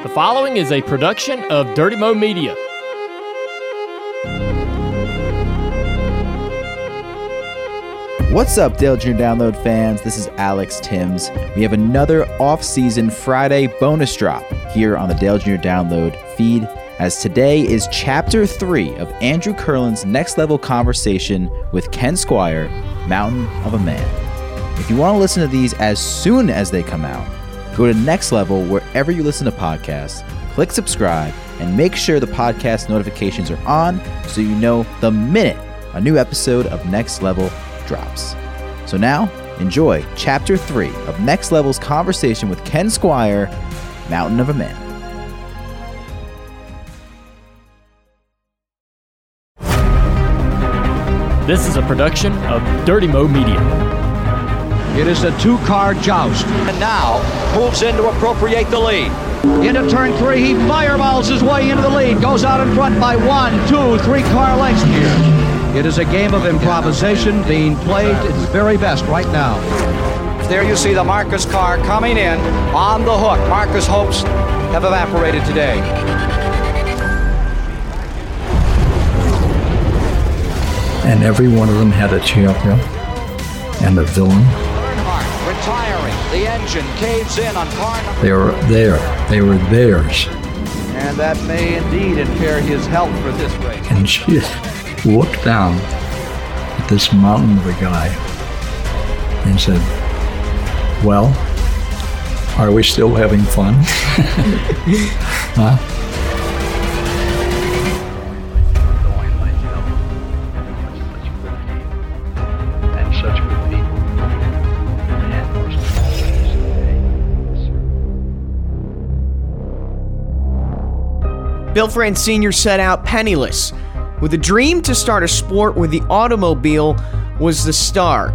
The following is a production of Dirty Mo Media. What's up, Dale Jr. Download fans? This is Alex Timms. We have another off-season Friday bonus drop here on the Dale Jr. Download feed, as today is Chapter 3 of Andrew Kurland's next level conversation with Ken Squier, Mountain of a Man. If you want to listen to these as soon as they come out, go to Next Level wherever you listen to podcasts, click subscribe, and make sure the podcast notifications are on so you know the minute a new episode of Next Level drops. So now, enjoy Chapter 3 of Next Level's conversation with Ken Squier, Mountain of a Man. This is a production of Dirty Mo Media. It is a two-car joust. And now moves in to appropriate the lead. Into turn three, he fireballs his way into the lead. Goes out in front by one, two, three car lengths here. It is a game of improvisation being played its very best right now. There you see the Marcis car coming in on the hook. Marcis' hopes have evaporated today. and every one of them had a champion and a villain. Retiring. The engine caves in on car number. They were there. They were theirs. And that may indeed impair his health for this race. And she looked down at this mountain of a guy and said, Well, are we still having fun? huh? Bill France Sr. set out penniless, with a dream to start a sport where the automobile was the star.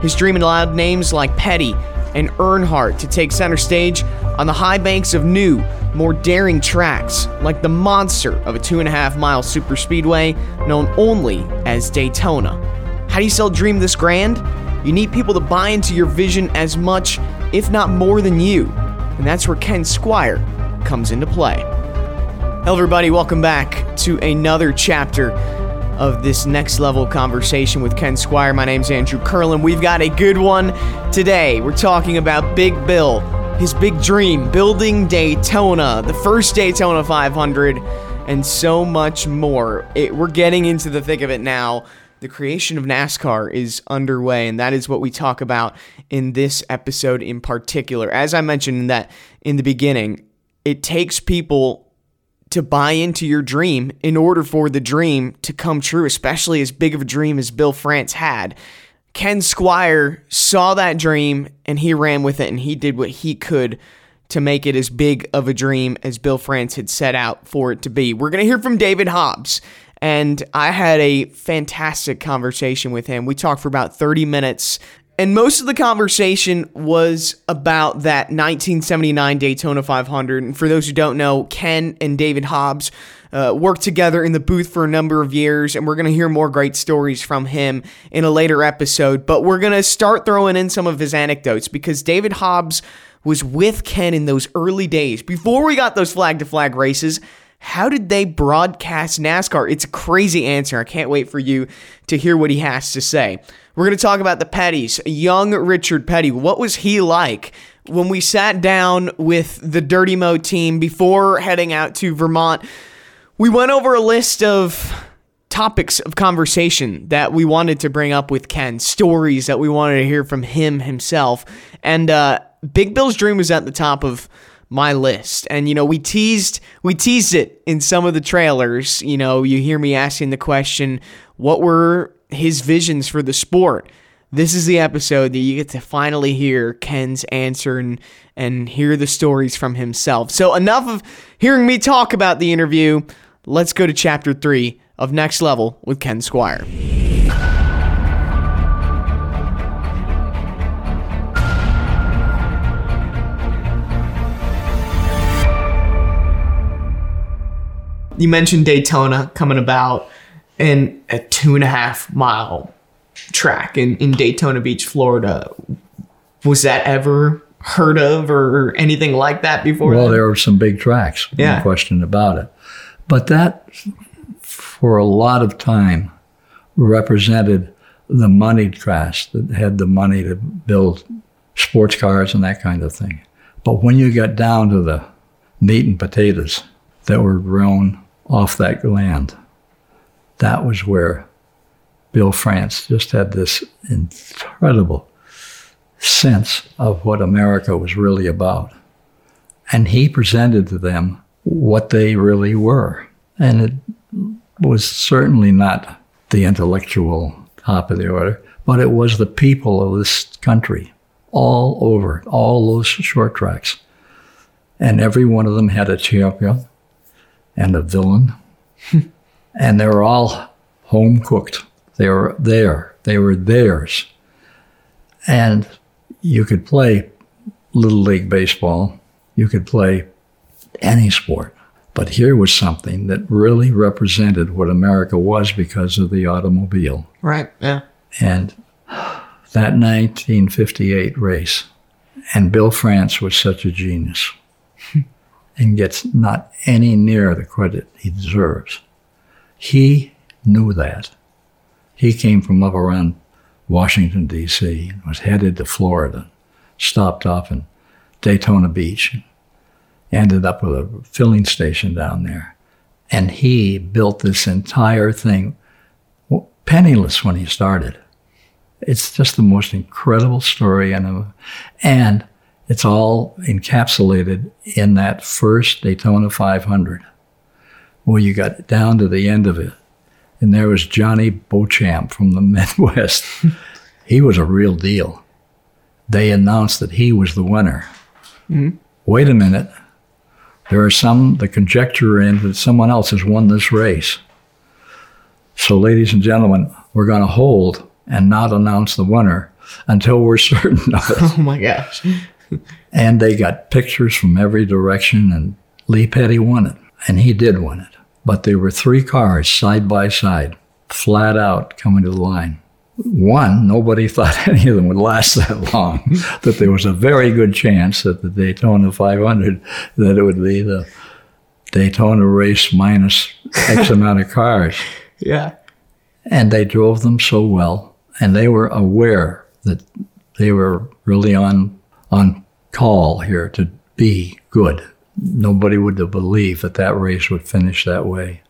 His dream allowed names like Petty and Earnhardt to take center stage on the high banks of new, more daring tracks, like the monster of a two and a half mile superspeedway known only as Daytona. How do you sell dream this grand? You need people to buy into your vision as much, if not more than you. And that's where Ken Squier comes into play. Hello, everybody. Welcome back to another chapter of this next level conversation with Ken Squier. My name's Andrew Kurland. We've got a good one today. We're talking about Big Bill, his big dream, building Daytona, the first Daytona 500, and so much more. It, we're getting into the thick of it now. The creation of NASCAR is underway, and that is what we talk about in this episode in particular. As I mentioned that in the beginning, it takes people to buy into your dream in order for the dream to come true, especially as big of a dream as Bill France had. Ken Squier saw that dream and he ran with it and he did what he could to make it as big of a dream as Bill France had set out for it to be. We're going to hear from David Hobbs. And I had a fantastic conversation with him. We talked for about 30 minutes and most of the conversation was about that 1979 Daytona 500. And for those who don't know, Ken and David Hobbs uh, worked together in the booth for a number of years, and we're going to hear more great stories from him in a later episode. But we're going to start throwing in some of his anecdotes because David Hobbs was with Ken in those early days before we got those flag to flag races. How did they broadcast NASCAR? It's a crazy answer. I can't wait for you to hear what he has to say. We're going to talk about the Petties. Young Richard Petty. What was he like when we sat down with the Dirty Mo team before heading out to Vermont? We went over a list of topics of conversation that we wanted to bring up with Ken, stories that we wanted to hear from him himself. And uh, Big Bill's dream was at the top of my list. And you know, we teased we teased it in some of the trailers. You know, you hear me asking the question, what were his visions for the sport? This is the episode that you get to finally hear Ken's answer and and hear the stories from himself. So enough of hearing me talk about the interview. Let's go to chapter 3 of Next Level with Ken Squier. You mentioned Daytona coming about in a two and a half mile track in, in Daytona Beach, Florida. Was that ever heard of or anything like that before? Well, then? there were some big tracks, Yeah. no question about it. But that, for a lot of time, represented the moneyed class that had the money to build sports cars and that kind of thing. But when you got down to the meat and potatoes that were grown off that land, that was where Bill France just had this incredible sense of what America was really about. And he presented to them what they really were. And it was certainly not the intellectual top of the order, but it was the people of this country all over, all those short tracks. And every one of them had a champion and a villain. and they were all home cooked. They were there. They were theirs. And you could play Little League Baseball. You could play any sport. But here was something that really represented what America was because of the automobile. right. Yeah. And that 1958 race, and Bill France was such a genius and gets not any near the credit he deserves. He knew that. He came from up around Washington, D.C., was headed to Florida, stopped off in Daytona Beach, ended up with a filling station down there. And he built this entire thing penniless when he started. It's just the most incredible story, and and it's all encapsulated in that first Daytona 500, where you got down to the end of it, and there was Johnny Beauchamp from the Midwest. he was a real deal. They announced that he was the winner. Mm-hmm. Wait a minute. There are some, the conjecture in that someone else has won this race. So, ladies and gentlemen, we're going to hold and not announce the winner until we're certain of it. Oh my gosh. and they got pictures from every direction, and Lee Petty won it. And he did win it. But there were three cars side by side, flat out coming to the line. One, nobody thought any of them would last that long, that there was a very good chance that the Daytona 500, that it would be the Daytona race minus X amount of cars. Yeah. And they drove them so well, and they were aware that they were really on on call here to be good. Nobody would have believed that that race would finish that way.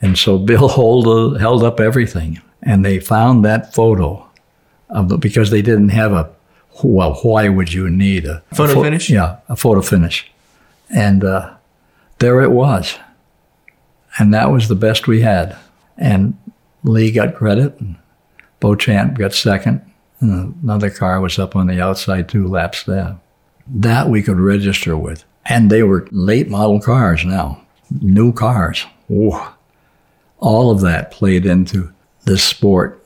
And so Bill hold, held up everything, and they found that photo of the, because they didn't have a well. Why would you need a a Photo finish? Yeah, a photo finish, and uh, there it was, and that was the best we had. And Lee got credit, and Beauchamp got second, and another car was up on the outside two laps there. That we could register with. And they were late model cars now, new cars. Whoa. All of that played into this sport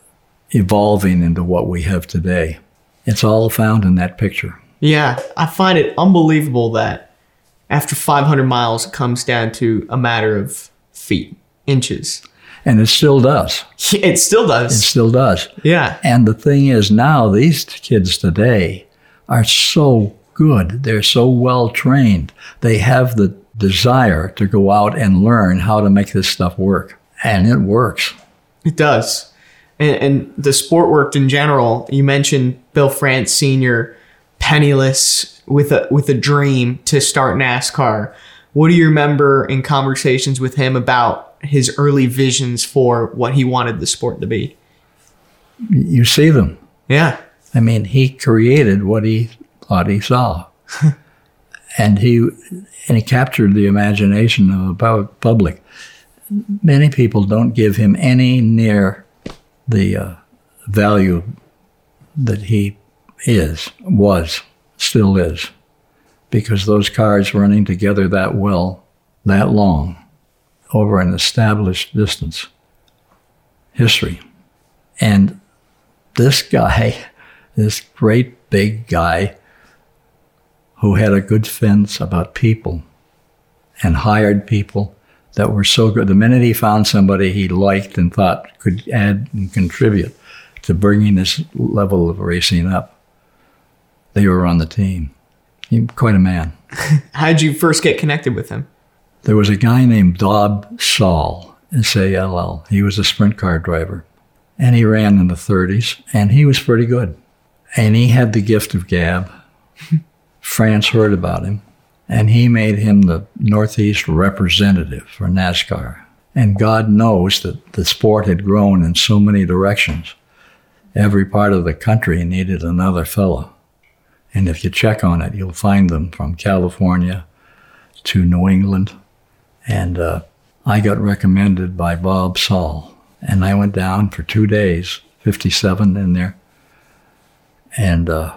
evolving into what we have today. It's all found in that picture. Yeah. I find it unbelievable that after 500 miles, it comes down to a matter of feet, inches. And it still does. It still does. It still does. Yeah. And the thing is, now these kids today are so good. They're so well trained. They have the desire to go out and learn how to make this stuff work. And it works. It does. And, and the sport worked in general. You mentioned Bill France Sr., penniless with a with a dream to start NASCAR. What do you remember in conversations with him about his early visions for what he wanted the sport to be? You see them. Yeah. I mean, he created what he thought he saw. and he and he captured the imagination of the public. Many people don't give him any near the uh, value that he is, was, still is, because those cars running together that well, that long, over an established distance, history. And this guy, this great big guy who had a good sense about people and hired people that were so good. The minute he found somebody he liked and thought could add and contribute to bringing this level of racing up, they were on the team. He quite a man. How did you first get connected with him? There was a guy named Bob Sall, S-A-L-L. He was a sprint car driver, and he ran in the 30s, and he was pretty good. And he had the gift of gab. France heard about him, and he made him the Northeast representative for NASCAR. And God knows that the sport had grown in so many directions. Every part of the country needed another fellow. And if you check on it, you'll find them from California to New England. And uh, I got recommended by Bob Sall. And I went down for two days, 57 in there. And uh,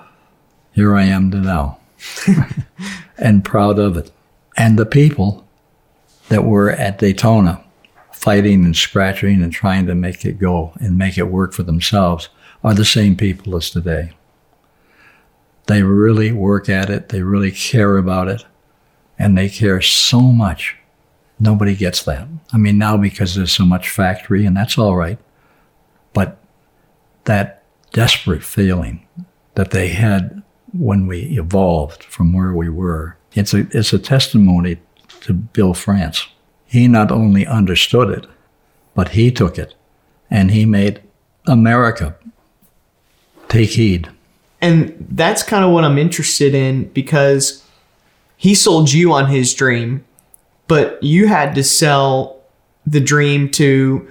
here I am to now. and proud of it. And the people that were at Daytona fighting and scratching and trying to make it go and make it work for themselves are the same people as today. They really work at it, they really care about it, and they care so much. Nobody gets that. I mean, now because there's so much factory, and that's all right, but that desperate feeling that they had when we evolved from where we were, it's a, it's a testimony to Bill France. He not only understood it, but he took it and he made America take heed. And that's kind of what I'm interested in because he sold you on his dream, but you had to sell the dream to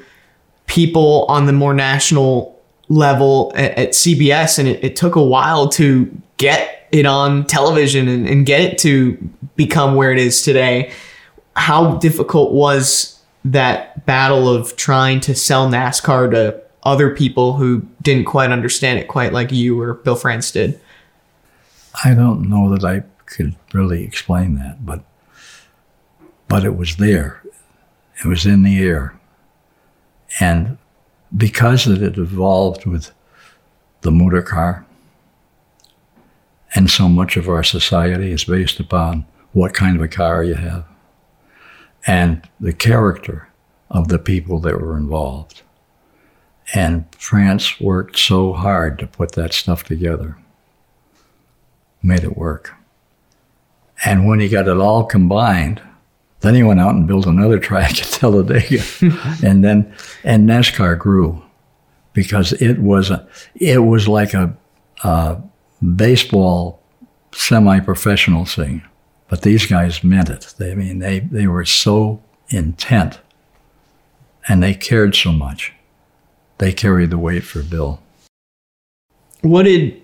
people on the more national level at, at CBS. And it, it, took a while to get it on television and, and get it to become where it is today. How difficult was that battle of trying to sell NASCAR to other people who didn't quite understand it quite like you or Bill France did? I don't know that I could really explain that, but but it was there. It was in the air. And because it had evolved with the motor car, and so much of our society is based upon what kind of a car you have and the character of the people that were involved. And France worked so hard to put that stuff together, made it work. And when he got it all combined, then he went out and built another track at Talladega, and then and NASCAR grew because it was a it was like a, a baseball semi-professional thing, but these guys meant it. They I mean they they were so intent, and they cared so much they carried the weight for Bill. What did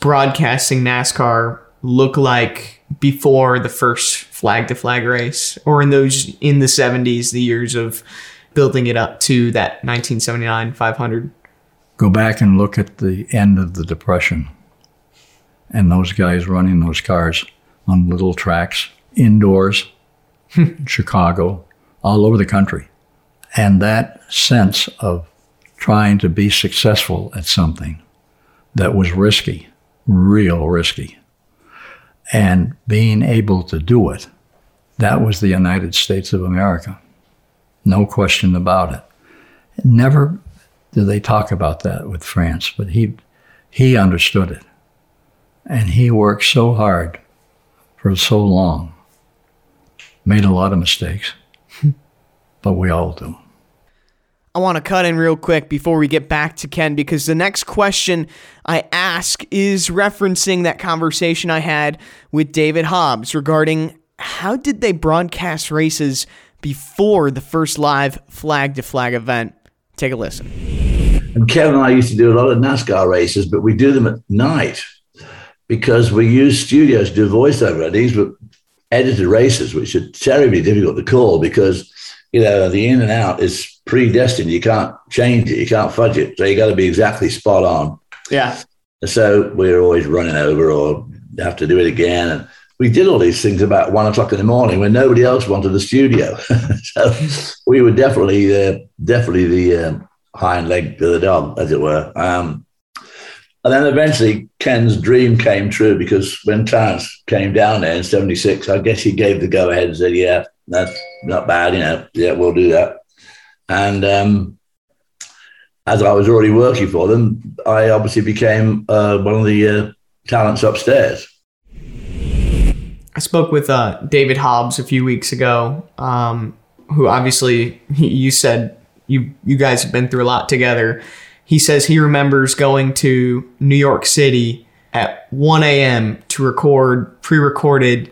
broadcasting NASCAR look like before the first flag to flag race or in those in the 70s the years of building it up to that 1979 500 go back and look at the end of the depression and those guys running those cars on little tracks indoors hmm. chicago all over the country. And that sense of trying to be successful at something that was risky, real risky, and being able to do it. That was the United States of America. No question about it. Never did they talk about that with France, but he, he understood it. And he worked so hard for so long, made a lot of mistakes, but we all do. I want to cut in real quick before we get back to Ken because the next question I ask is referencing that conversation I had with David Hobbs regarding how did they broadcast races before the first live flag to flag event. Take a listen. And Kevin and I used to do a lot of NASCAR races, but we do them at night because we use studios to do voiceover. These were edited races, which are terribly difficult to call because you know the in and out is predestined. You can't change it. You can't fudge it. So you got to be exactly spot on. Yeah. And so we're always running over or have to do it again. And we did all these things about one o'clock in the morning when nobody else wanted the studio. so we were definitely, uh, definitely the um, hind leg of the dog, as it were. Um, and then eventually Ken's dream came true because when Clarence came down there in 76, I guess he gave the go ahead and said, yeah, that's not bad, you know, yeah, we'll do that. And um, as I was already working for them, I obviously became uh, one of the uh, talents upstairs. I spoke with uh, David Hobbs a few weeks ago, um, who obviously you said you you guys have been through a lot together. He says he remembers going to New York City at 1 a.m. to record pre-recorded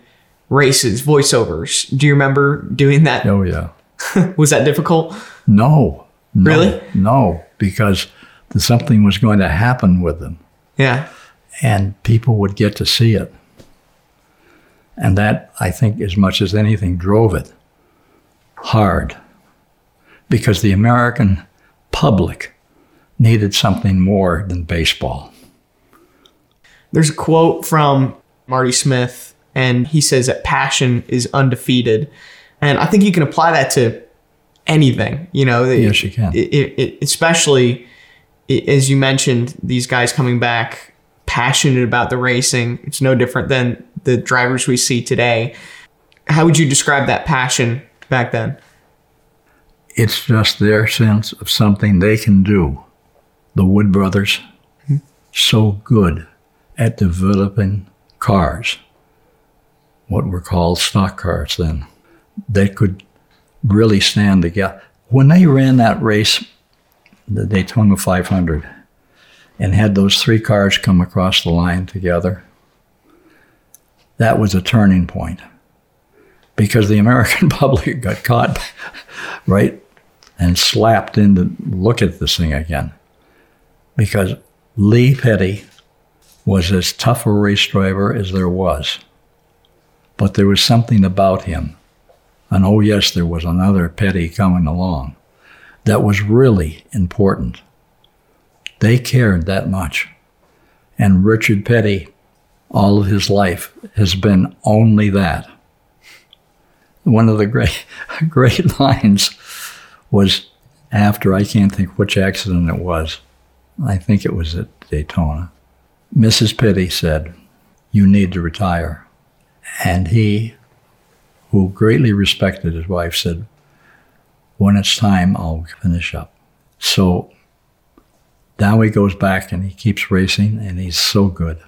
races, voiceovers. Do you remember doing that? Oh yeah. Was that difficult? No. no Really? No, because something was going to happen with them, Yeah. and people would get to see it. And that, I think, as much as anything, drove it hard. Because the American public needed something more than baseball. There's a quote from Marty Smith, and he says that passion is undefeated. And I think you can apply that to anything, you know. Yes, you can. It, it, especially, as you mentioned, these guys coming back passionate about the racing. It's no different than the drivers we see today. How would you describe that passion back then? It's just their sense of something they can do. The Wood brothers, mm-hmm. so good at developing cars, what were called stock cars then, that could really stand together. When they ran that race, the Daytona 500, and had those three cars come across the line together, that was a turning point because the American public got caught right and slapped in to look at this thing again. Because Lee Petty was as tough a race driver as there was. But there was something about him, and oh, yes, there was another Petty coming along, that was really important. They cared that much. And Richard Petty, all of his life, has been only that one of the great great lines was after I can't think which accident it was. I think it was at Daytona. Mrs. Petty said, "You need to retire," and he, who greatly respected his wife, said, "When it's time, I'll finish up." So now he goes back and he keeps racing, and he's so good,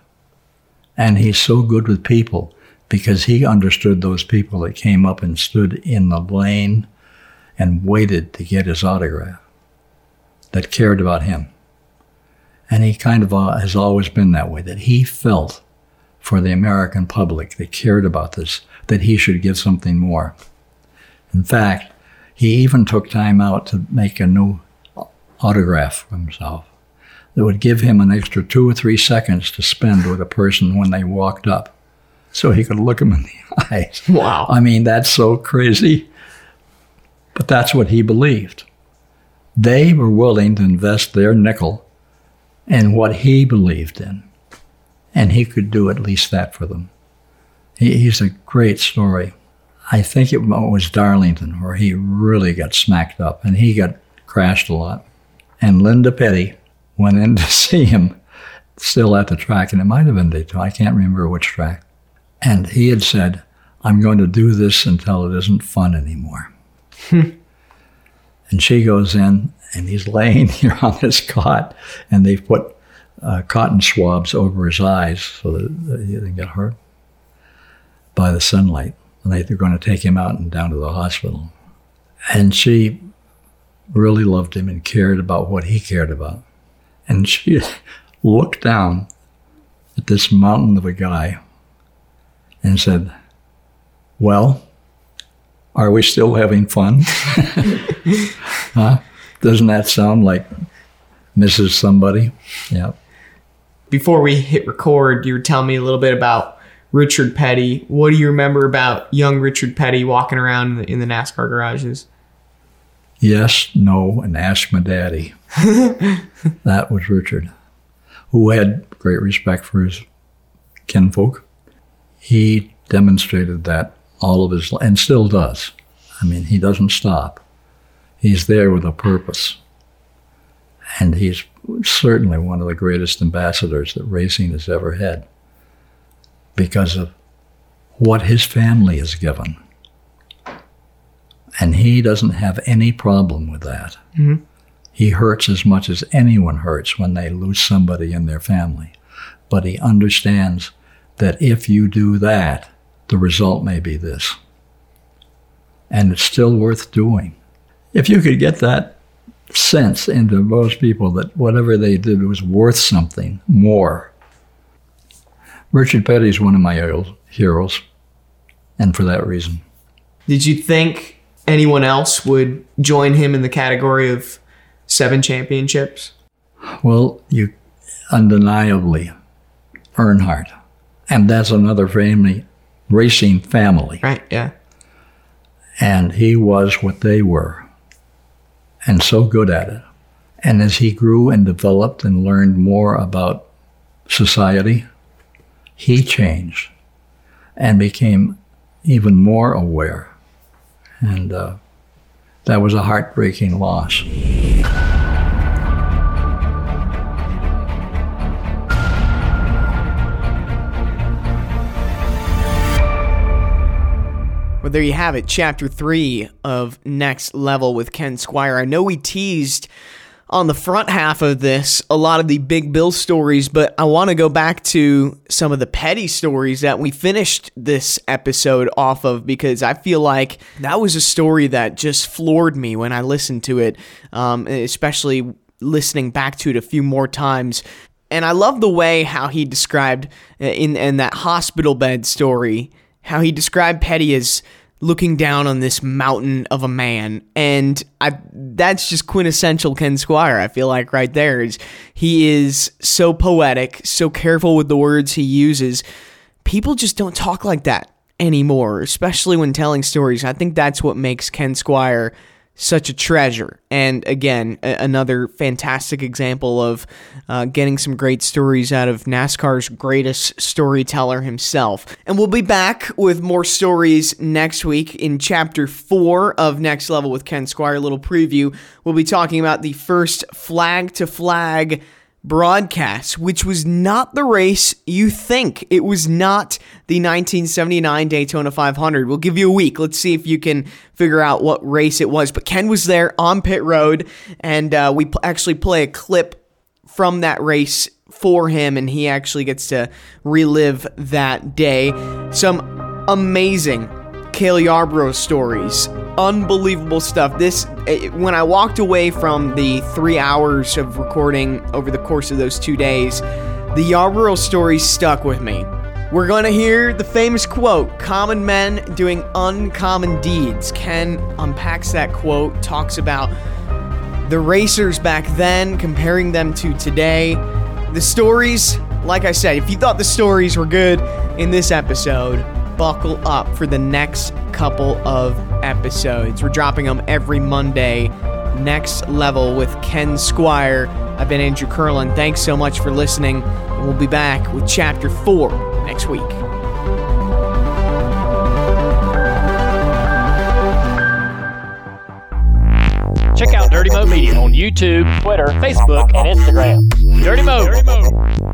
and he's so good with people because he understood those people that came up and stood in the lane and waited to get his autograph, that cared about him. And he kind of uh, has always been that way, that he felt for the American public that cared about this, that he should give something more. In fact, he even took time out to make a new autograph for himself that would give him an extra two or three seconds to spend with a person when they walked up so he could look him in the eyes. Wow. I mean, that's so crazy. But that's what he believed. They were willing to invest their nickel in what he believed in. And he could do at least that for them. He, he's a great story. I think it was Darlington where he really got smacked up and he got crashed a lot. And Linda Petty went in to see him still at the track, and it might have been Daytona. I can't remember which track. And he had said, I'm going to do this until it isn't fun anymore. and she goes in, and he's laying here on his cot, and they've put uh, cotton swabs over his eyes so that he didn't get hurt by the sunlight. And they, they're going to take him out and down to the hospital. And she really loved him and cared about what he cared about. And she looked down at this mountain of a guy and said, Well, are we still having fun? huh? Doesn't that sound like Mrs. Somebody? Yeah. Before we hit record, you were telling me a little bit about Richard Petty. What do you remember about young Richard Petty walking around in the, in the NASCAR garages? Yes, no, and ask my daddy. that was Richard, who had great respect for his kinfolk. He demonstrated that all of his life, and still does. I mean, he doesn't stop. He's there with a purpose. And he's certainly one of the greatest ambassadors that racing has ever had because of what his family has given. And he doesn't have any problem with that. Mm-hmm. He hurts as much as anyone hurts when they lose somebody in their family. But he understands that if you do that, the result may be this. And it's still worth doing. If you could get that sense into most people that whatever they did was worth something more. Richard Petty is one of my heroes, and for that reason. Did you think anyone else would join him in the category of seven championships? Well, you undeniably Earnhardt, and that's another family, racing family. Right. Yeah. And he was what they were, and so good at it. And as he grew and developed and learned more about society, he changed and became even more aware. And uh, that was a heartbreaking loss. Well, there you have it, chapter three of Next Level with Ken Squier. I know we teased on the front half of this a lot of the Big Bill stories, but I want to go back to some of the petty stories that we finished this episode off of because I feel like that was a story that just floored me when I listened to it, um, especially listening back to it a few more times. And I love the way how he described uh, in, in that hospital bed story how he described Petty as looking down on this mountain of a man. And I that's just quintessential Ken Squier I feel like right there is he is so poetic so careful with the words he uses. People just don't talk like that anymore especially when telling stories. I think that's what makes Ken Squier such a treasure. And again, a- another fantastic example of uh, getting some great stories out of NASCAR's greatest storyteller himself. And we'll be back with more stories next week in chapter four of Next Level with Ken Squier. A little preview. We'll be talking about the first flag to flag broadcast, which was not the race you think. It was not the 1979 Daytona 500. We'll give you a week. Let's see if you can figure out what race it was. But Ken was there on pit road, and uh, we actually play a clip from that race for him, and he actually gets to relive that day. Some amazing Cale Yarborough stories. Unbelievable stuff. This, eh, when I walked away from the three hours of recording over the course of those two days, the Yarborough stories stuck with me. We're going to hear the famous quote Common men doing uncommon deeds. Ken unpacks that quote, talks about the racers back then, comparing them to today. The stories, like I said, if you thought the stories were good in this episode, buckle up for the next couple of episodes. We're dropping them every Monday. Next level with Ken Squier. I've been Andrew Kurland. Thanks so much for listening, and we'll be back with chapter four next week. Check out Dirty Mo Media on YouTube, Twitter, Facebook, and Instagram. Dirty Mo. Dirty Mo.